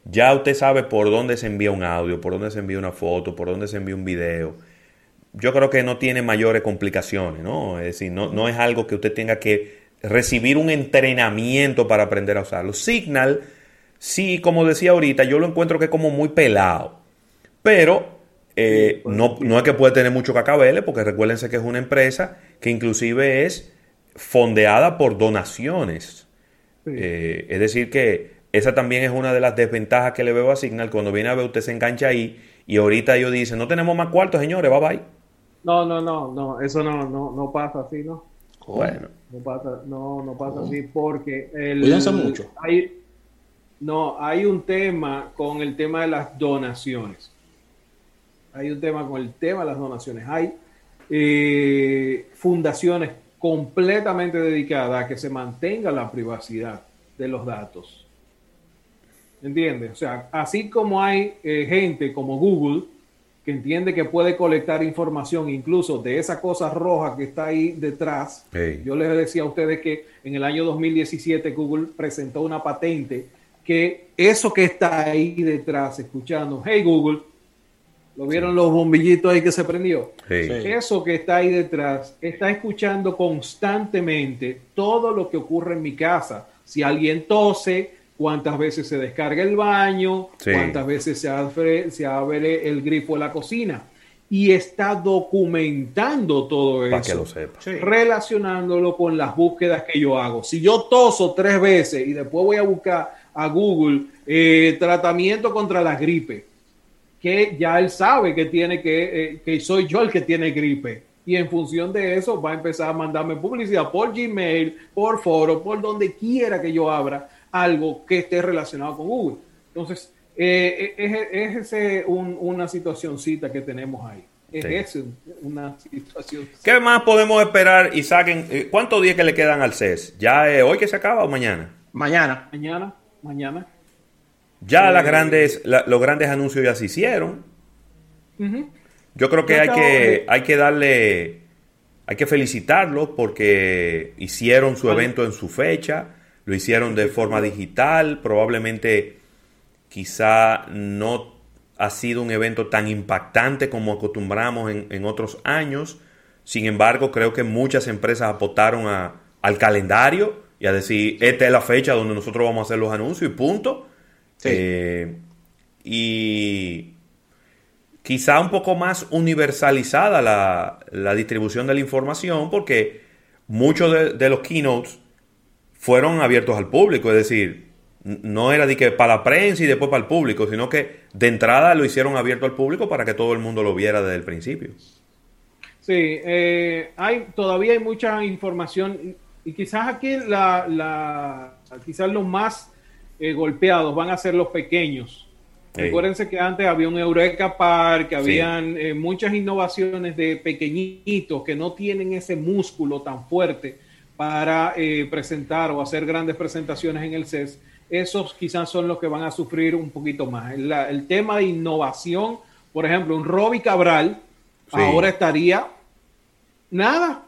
ya usted sabe por dónde se envía un audio, por dónde se envía una foto, por dónde se envía un video. Yo creo que no tiene mayores complicaciones, ¿no? Es decir, no, no es algo que usted tenga que recibir un entrenamiento para aprender a usarlo. Signal, sí, como decía ahorita, yo lo encuentro que es como muy pelado. Pero eh, no, no es que puede tener mucho cacabele, porque recuérdense que es una empresa que inclusive es fondeada por donaciones. Eh, es decir, que esa también es una de las desventajas que le veo a Signal. Cuando viene a ver, usted se engancha ahí y ahorita ellos dicen, no tenemos más cuartos, señores, bye bye. No, no, no, no, eso no, no, no pasa así, ¿no? Bueno. No pasa, no, no pasa así porque el, mucho. Hay, no, hay un tema con el tema de las donaciones. Hay un tema con el tema de las donaciones. Hay eh, fundaciones completamente dedicadas a que se mantenga la privacidad de los datos. ¿Entiendes? O sea, así como hay eh, gente como Google que entiende que puede colectar información incluso de esa cosa roja que está ahí detrás. Yo les decía a ustedes que en el año 2017 Google presentó una patente que eso que está ahí detrás, escuchando, hey Google, ¿lo vieron los bombillitos ahí que se prendió? Eso que está ahí detrás está escuchando constantemente todo lo que ocurre en mi casa. Si alguien tose, cuántas veces se descarga el baño, cuántas veces se abre, se abre el grifo de la cocina. Y está documentando todo eso. Para que lo sepa. Relacionándolo con las búsquedas que yo hago. Si yo toso tres veces y después voy a buscar a Google eh, tratamiento contra la gripe, que ya él sabe que tiene que, eh, que soy yo el que tiene gripe. Y en función de eso va a empezar a mandarme publicidad por Gmail, por foro, por donde quiera que yo abra algo que esté relacionado con Google. Entonces, eh, es, ese una situacióncita que tenemos ahí. Es ese una situación. ¿Qué más podemos esperar y saquen? Eh, ¿Cuántos días que le quedan al CES? ¿Ya es hoy que se acaba o mañana? Mañana. Mañana, mañana. Ya las grandes, los grandes anuncios ya se hicieron. Yo creo que hay que, hay que darle, hay que felicitarlos porque hicieron su evento en su fecha lo hicieron de forma digital, probablemente quizá no ha sido un evento tan impactante como acostumbramos en, otros años, sin embargo creo que muchas empresas apostaron al calendario y a decir, esta es la fecha donde nosotros vamos a hacer los anuncios y punto. Eh, y quizá un poco más universalizada la, distribución de la información porque muchos de, de los keynotes fueron abiertos al público, es decir, no era de que para la prensa y después para el público, sino que de entrada lo hicieron abierto al público para que todo el mundo lo viera desde el principio. Sí, eh, hay todavía hay mucha información y quizás aquí la, la quizás los más eh, golpeados van a ser los pequeños. Recuérdense que antes había un Eureka Park, habían eh, muchas innovaciones de pequeñitos que no tienen ese músculo tan fuerte para eh, presentar o hacer grandes presentaciones en el CES, esos quizás son los que van a sufrir un poquito más. El, tema de innovación, por ejemplo, un Robbie Cabral ahora estaría nada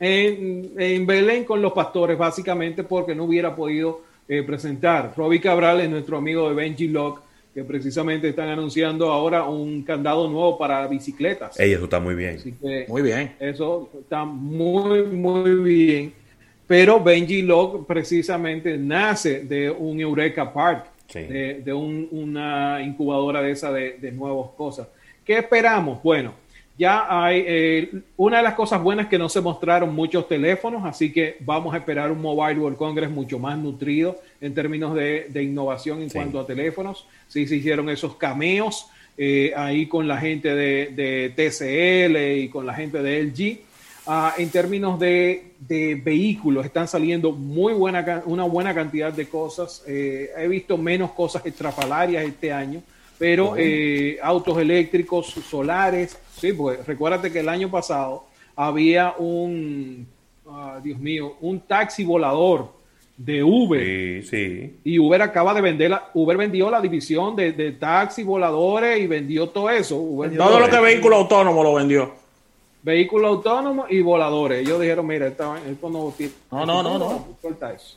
en, Belén con los pastores, básicamente porque no hubiera podido eh, presentar. Robbie Cabral es nuestro amigo de Benji Lock, que precisamente están anunciando ahora un candado nuevo para bicicletas. Ey, eso está muy bien. muy bien. Eso está muy, muy bien. Pero Benji Log precisamente nace de un Eureka Park, de, una incubadora de esa de, de nuevas cosas. ¿Qué esperamos? Bueno, ya hay eh, una de las cosas buenas que no se mostraron muchos teléfonos, así que vamos a esperar un Mobile World Congress mucho más nutrido en términos de, innovación en cuanto a teléfonos. Sí se hicieron esos cameos eh, ahí con la gente de, TCL y con la gente de LG. Ah, en términos de, vehículos, están saliendo muy buena, una buena cantidad de cosas. Eh, he visto menos cosas extrafalarias este año, pero eh, autos eléctricos, solares. Sí, pues recuérdate que el año pasado había un, ah, Dios mío, un taxi volador de Uber. Sí, sí. Y Uber acaba de vender, la, Uber vendió la división de, de taxi voladores y vendió todo eso. todo, lo que vehículo autónomo lo vendió vehículos autónomos y voladores. Ellos dijeron, mira, esto, no No, no, no, no. eso.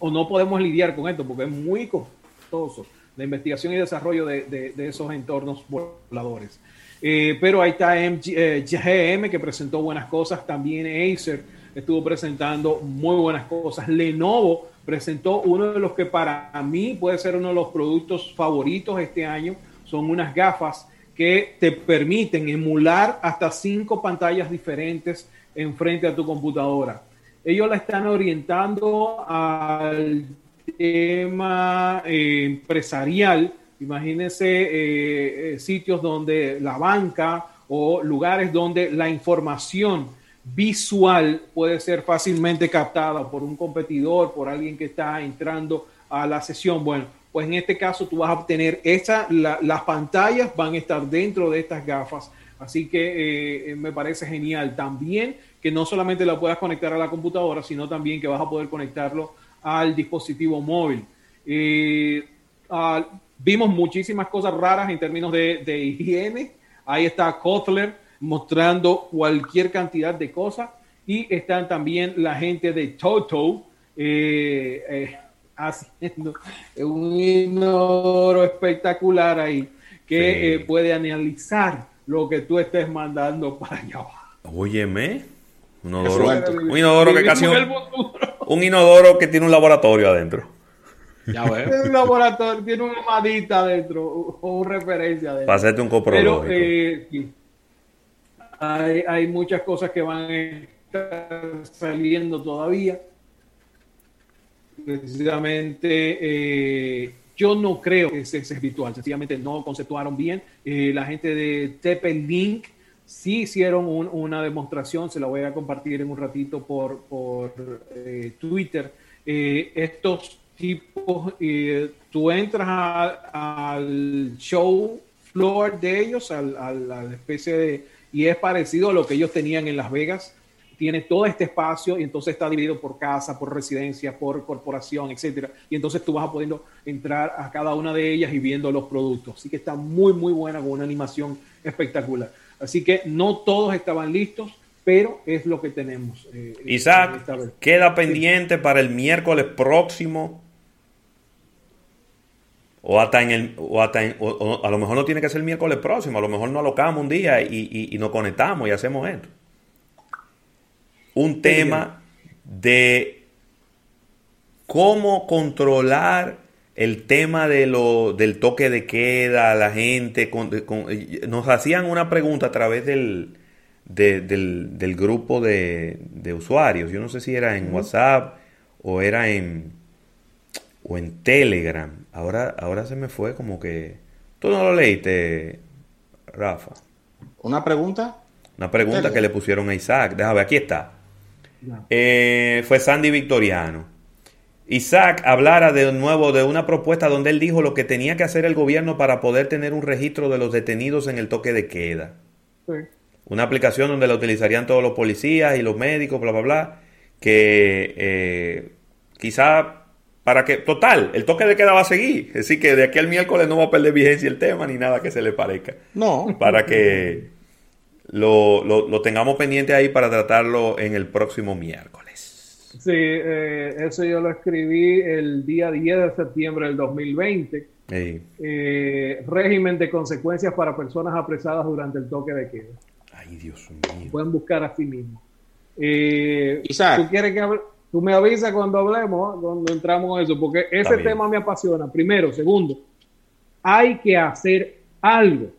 O no podemos lidiar con esto porque es muy costoso la investigación y desarrollo de, esos entornos voladores. Eh, pero ahí está MG, eh, GM que presentó buenas cosas, también Acer estuvo presentando muy buenas cosas. Lenovo presentó uno de los que para mí puede ser uno de los productos favoritos este año, son unas gafas que te permiten emular hasta cinco pantallas diferentes en frente a tu computadora. Ellos la están orientando al tema eh, empresarial. Imagínense eh, eh, sitios donde la banca o lugares donde la información visual puede ser fácilmente captada por un competidor, por alguien que está entrando a la sesión. Bueno, pues en este caso tú vas a obtener esa, las pantallas van a estar dentro de estas gafas, así que eh, me parece genial también que no solamente la puedas conectar a la computadora, sino también que vas a poder conectarlo al dispositivo móvil. Eh, ah, vimos muchísimas cosas raras en términos de, higiene. Ahí está Kotler mostrando cualquier cantidad de cosas. Y están también la gente de Toto. Eh, haciendo un inodoro espectacular ahí que eh, puede analizar lo que tú estés mandando para allá abajo. Óyeme, un inodoro, que casi un, inodoro que tiene un laboratorio adentro. Ya Tiene un laboratorio, tiene una madita adentro o una referencia adentro. Para hacerte un coprológico. Pero eh, hay, hay muchas cosas que van a estar saliendo todavía precisamente eh, yo no creo que sea virtual, sencillamente no conceptuaron bien. Eh, la gente de Tepe Link sí hicieron una demostración, se la voy a compartir en un ratito por, por eh, Twitter. estos tipos, tú entras al show floor de ellos, a la especie de, y es parecido a lo que ellos tenían en Las Vegas tiene todo este espacio y entonces está dividido por casa, por residencia, por corporación, etcétera. Y entonces tú vas a poder entrar a cada una de ellas y viendo los productos. Así que está muy, muy buena con una animación espectacular. Así que no todos estaban listos, pero es lo que tenemos. Eh, Isaac, queda pendiente para el miércoles próximo. O hasta en el, o hasta a lo mejor no tiene que ser el miércoles próximo, a lo mejor nos alocamos un día y nos conectamos y hacemos esto un tema de cómo controlar el tema de lo, del toque de queda, la gente, nos hacían una pregunta a través del, del, grupo de, usuarios, yo no sé si era en WhatsApp o era en, o en Telegram, ahora, ahora se me fue como que... ¿Tú no lo leíste, Rafa? ¿Una pregunta? Una pregunta que le pusieron a Isaac. Déjame ver, aquí está. Eh, fue Sandy Victoriano. Isaac hablara de nuevo de una propuesta donde él dijo lo que tenía que hacer el gobierno para poder tener un registro de los detenidos en el toque de queda. Una aplicación donde la utilizarían todos los policías y los médicos, bla, bla, bla. Que eh, quizá para que, total, el toque de queda va a seguir. Así que de aquí al miércoles no va a perder vigencia el tema ni nada que se le parezca. No. Para que lo, lo, tengamos pendiente ahí para tratarlo en el próximo miércoles. Sí, eh, eso yo lo escribí el día 10 de septiembre del 2020. Eh, régimen de consecuencias para personas apresadas durante el toque de queda. Ay, Dios mío. Pueden buscar a sí mismos. Eh, ¿tú, quieres que tú me avisas cuando hablemos, cuando entramos en eso, porque ese tema me apasiona. Primero, segundo, hay que hacer algo.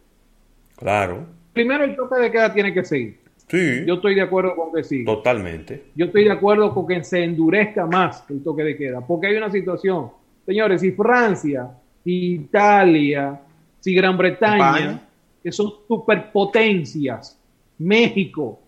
Claro primero el toque de queda tiene que seguir. Sí. Yo estoy de acuerdo con que sí. Totalmente. Yo estoy de acuerdo con que se endurezca más el toque de queda, porque hay una situación. Señores, si Francia, si Italia, si Gran Bretaña, que son superpotencias, México,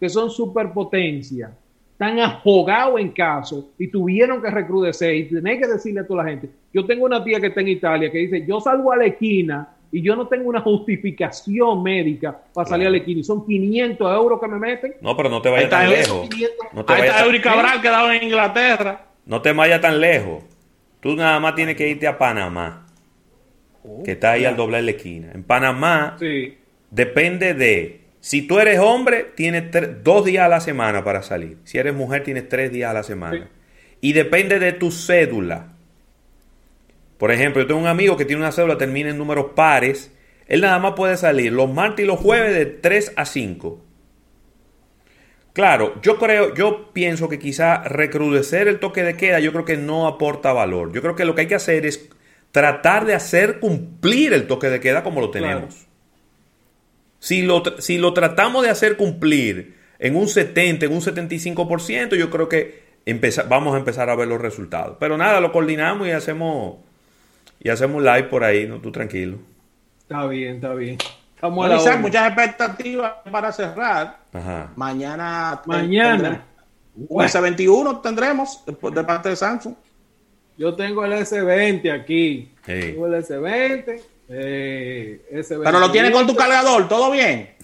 que son superpotencia, están ahogados en caso y tuvieron que recrudecer y tenéis que decirle a toda la gente. Yo tengo una tía que está en Italia que dice, yo salgo a la esquina y yo no tengo una justificación médica para salir a la esquina y son 500 euros que me meten. No, pero no te vayas tan lejos. No te Ahí está Eury Cabral quedado en Inglaterra. No te vayas tan lejos. Tú nada más tienes que irte a Panamá, que está ahí al doblar la esquina. En Panamá depende de si tú eres hombre, tienes dos días a la semana para salir. Si eres mujer, tienes tres días a la semana. Y depende de tu cédula. Por ejemplo, yo tengo un amigo que tiene una cédula, termina en números pares. Él nada más puede salir los martes y los jueves de 3 a 5. Claro, yo creo, yo pienso que quizá recrudecer el toque de queda, yo creo que no aporta valor. Yo creo que lo que hay que hacer es tratar de hacer cumplir el toque de queda como lo tenemos. Si lo, si lo tratamos de hacer cumplir en un 70, en un 75%, yo creo que vamos a empezar a ver los resultados. Pero nada, lo coordinamos y hacemos y hacemos live por ahí, no tú tranquilo. Está bien, está bien. Estamos muchas expectativas para cerrar. Mañana. Mañana. Un S21 tendremos de parte de Samsung. Yo tengo el S20 aquí. Tengo el S20. Eh, Pero lo tiene con tu cargador, ¿todo bien?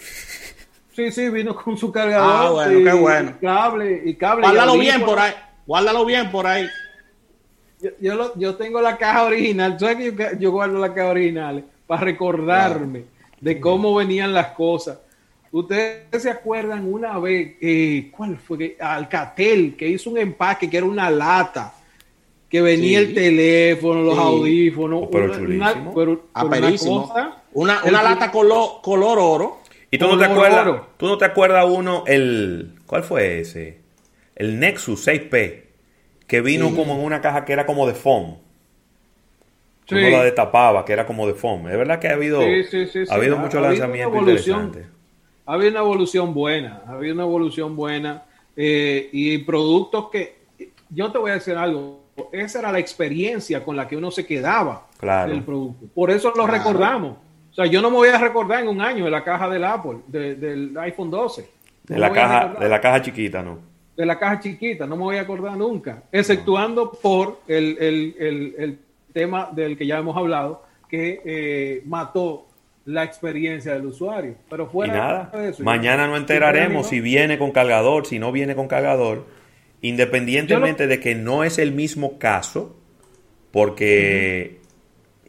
Sí, sí, vino con su cargador. Ah, bueno, qué bueno. Y cable, y cable. Guárdalo bien por ahí. Guárdalo bien por ahí. Yo, yo, tengo la caja original. ¿Sabes que yo, guardo la caja original? Para recordarme de cómo venían las cosas. Ustedes se acuerdan una vez, eh, ¿cuál fue? Alcatel, que hizo un empaque que era una lata que venía el teléfono, los audífonos. Pero chulísimo. Una, una, lata color, color oro. ¿Y tú no te acuerdas? ¿Tú no te acuerdas uno, el. ¿Cuál fue ese? El Nexus 6P, que vino como en una caja que era como de foam. Sí. Uno la destapaba, que era como de foam. Es verdad que ha habido, ha habido muchos lanzamientos interesantes. Ha habido una evolución buena, ha habido una evolución buena. Eh, y productos que. Yo te voy a decir algo esa era la experiencia con la que uno se quedaba del producto. Por eso lo recordamos. O sea, yo no me voy a recordar en un año de la caja del Apple, del iPhone 12. de, la caja, de la caja chiquita, ¿no? De la caja chiquita, no me voy a acordar nunca, exceptuando por el, tema del que ya hemos hablado, que eh, mató la experiencia del usuario. Pero fuera nada, mañana no enteraremos si viene con cargador, si no viene con cargador Independientemente de que no es el mismo caso, porque,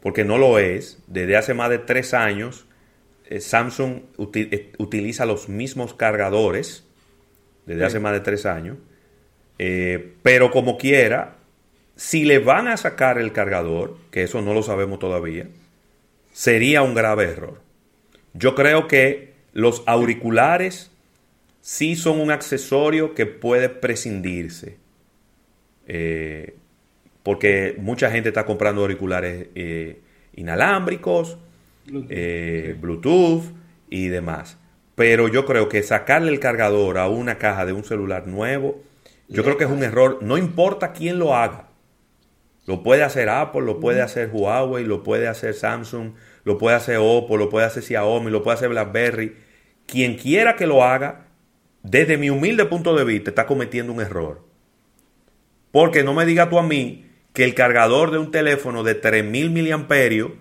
porque no lo es, desde hace más de tres años, eh, Samsung eh, utiliza los mismos cargadores, desde hace más de tres años, eh, pero como quiera, si le van a sacar el cargador, que eso no lo sabemos todavía, sería un grave error. Yo creo que los auriculares sí son un accesorio que puede prescindirse. Eh, porque mucha gente está comprando auriculares eh, inalámbricos, Bluetooth, eh, y demás. Pero yo creo que sacarle el cargador a una caja de un celular nuevo, yo creo que es un error, no importa quién lo haga. Lo puede hacer Apple, lo puede hacer Huawei, lo puede hacer Samsung, lo puede hacer Oppo, lo puede hacer Xiaomi, lo puede hacer BlackBerry. Quien quiera que lo haga, desde mi humilde punto de vista, está cometiendo un error. Porque no me digas tú a mí que el cargador de un teléfono de 3000 miliamperios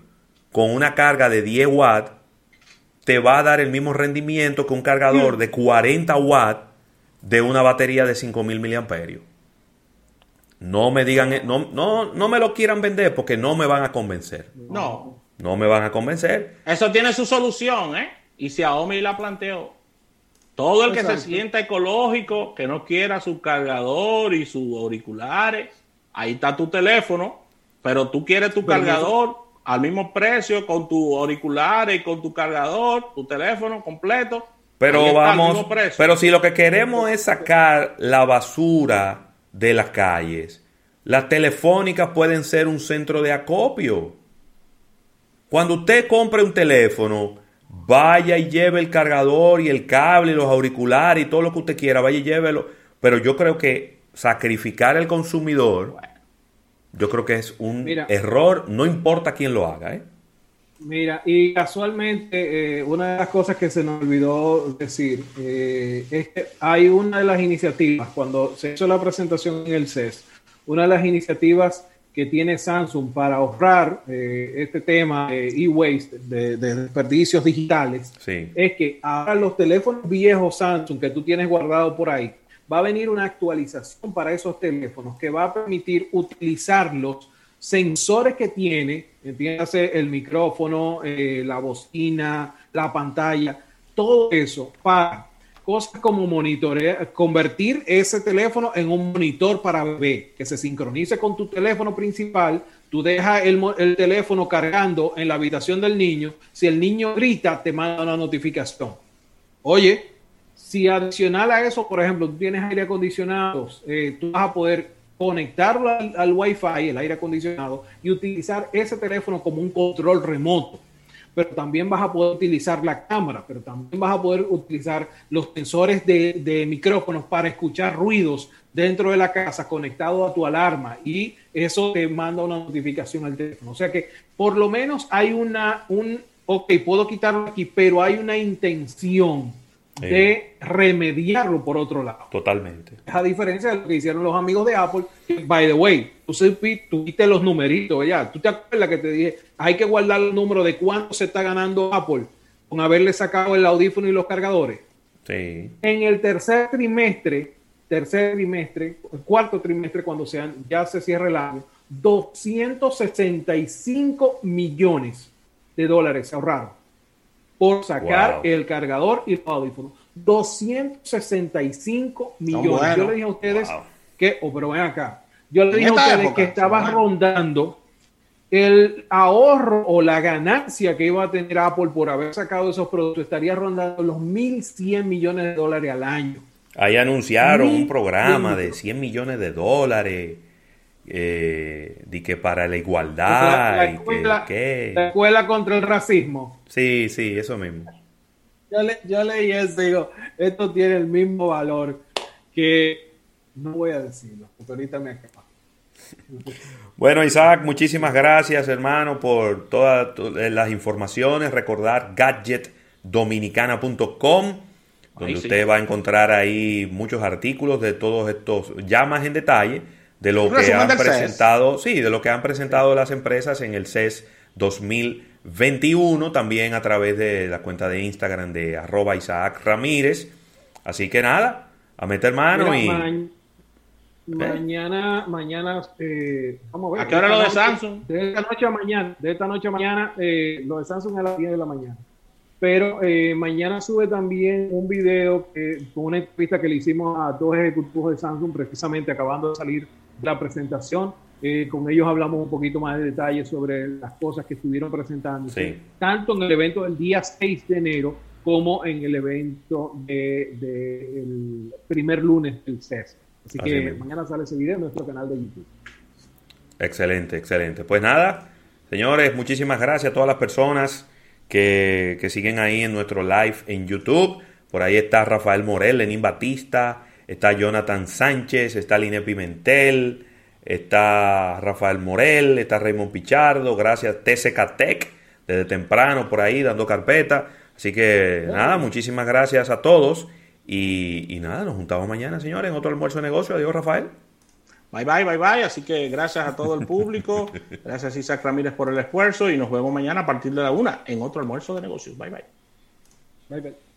con una carga de 10 watts te va a dar el mismo rendimiento que un cargador de 40 watts de una batería de 5000 miliamperios. No me digan, no, no, no me lo quieran vender porque no me van a convencer. No. No me van a convencer. Eso tiene su solución, ¿eh? Y si Xiaomi la planteó. Todo el que se sienta ecológico, que no quiera su cargador y sus auriculares, ahí está tu teléfono, pero tú quieres tu cargador al mismo precio con tu auriculares y con tu cargador, tu teléfono completo. Pero vamos, pero si lo que queremos es sacar la basura de las calles, las telefónicas pueden ser un centro de acopio. Cuando usted compre un teléfono, vaya y lleve el cargador y el cable y los auriculares y todo lo que usted quiera, vaya y llévelo. Pero yo creo que sacrificar al consumidor, yo creo que es un error, no importa quién lo haga. ¿eh? Mira, y casualmente eh, una de las cosas que se nos olvidó decir eh, es que hay una de las iniciativas, cuando se hizo la presentación en el CES, una de las iniciativas que tiene Samsung para ahorrar eh, este tema de e-waste, de, desperdicios digitales, es que ahora los teléfonos viejos Samsung que tú tienes guardado por ahí, va a venir una actualización para esos teléfonos que va a permitir utilizar los sensores que tiene, entiéndase el micrófono, eh, la bocina, la pantalla, todo eso para cosas como monitorear, convertir ese teléfono en un monitor para bebé, que se sincronice con tu teléfono principal, tú dejas el, el, teléfono cargando en la habitación del niño, si el niño grita, te manda una notificación. Oye, si adicional a eso, por ejemplo, tú tienes aire acondicionado, eh, tú vas a poder conectarlo al, Wi-Fi, el aire acondicionado, y utilizar ese teléfono como un control remoto pero también vas a poder utilizar la cámara, pero también vas a poder utilizar los sensores de, micrófonos para escuchar ruidos dentro de la casa conectado a tu alarma y eso te manda una notificación al teléfono. O sea que por lo menos hay una, un, ok, puedo quitarlo aquí, pero hay una intención de remediarlo por otro lado. Totalmente. A diferencia de lo que hicieron los amigos de Apple, by the way, tú, tú viste los numeritos, ya. Tú te acuerdas que te dije, hay que guardar el número de cuánto se está ganando Apple con haberle sacado el audífono y los cargadores. Sí. En el tercer trimestre, tercer trimestre, cuarto trimestre, cuando sean, ya se cierre el año, 265 millones de dólares se ahorraron por sacar el cargador y el audífono. 265 millones. Yo le dije a ustedes que, oh, pero ven acá, yo le dije a ustedes que estaba rondando el ahorro o la ganancia que iba a tener Apple por haber sacado esos productos, estaría rondando los 1.100 millones de dólares al año. Ahí anunciaron un programa de 100 millones de dólares eh, de que para la igualdad. La, escuela, la escuela contra el racismo. Sí, sí, eso mismo. Yo, le, yo leí eso digo, esto tiene el mismo valor que no voy a decirlo, porque ahorita me acaba. Bueno, Isaac, muchísimas gracias, hermano, por todas eh, las informaciones. Recordar gadgetdominicana.com, donde usted va a encontrar ahí muchos artículos de todos estos, ya más en detalle, de lo que han presentado, sí, de lo que han presentado las empresas en el CES 2021, también a través de la cuenta de Instagram de arroba Isaac Ramírez. Así que nada, a meter mano y... ¿Eh? mañana, mañana, eh, vamos a ver. ¿A qué hora lo de Samsung? De esta noche a mañana, de esta noche a mañana, eh, lo de Samsung a las 10 de la mañana. Pero mañana sube también un video que, con una entrevista que le hicimos a dos ejecutivos de Samsung, precisamente acabando de salir la presentación. Eh, con ellos hablamos un poquito más de detalle sobre las cosas que estuvieron presentando, tanto en el evento del día 6 de enero como en el evento del de, primer lunes del CES. Así, que mañana sale ese video en nuestro canal de YouTube. Excelente, excelente. Pues nada, señores, muchísimas gracias a todas las personas que, que siguen ahí en nuestro live en YouTube. Por ahí está Rafael Morel, Lenín Batista, está Jonathan Sánchez, está Line Pimentel, está Rafael Morel, está Raymond Pichardo, gracias TCK Tech, desde temprano por ahí dando carpeta. Así que nada, muchísimas gracias a todos. Y, nada, nos juntamos mañana, señores, en otro almuerzo de negocio. Adiós, Rafael. Bye, bye, bye, bye. Así que gracias a todo el público. gracias, Isaac Ramírez, por el esfuerzo. Y nos vemos mañana a partir de la una en otro almuerzo de negocios. Bye, bye. Bye, bye.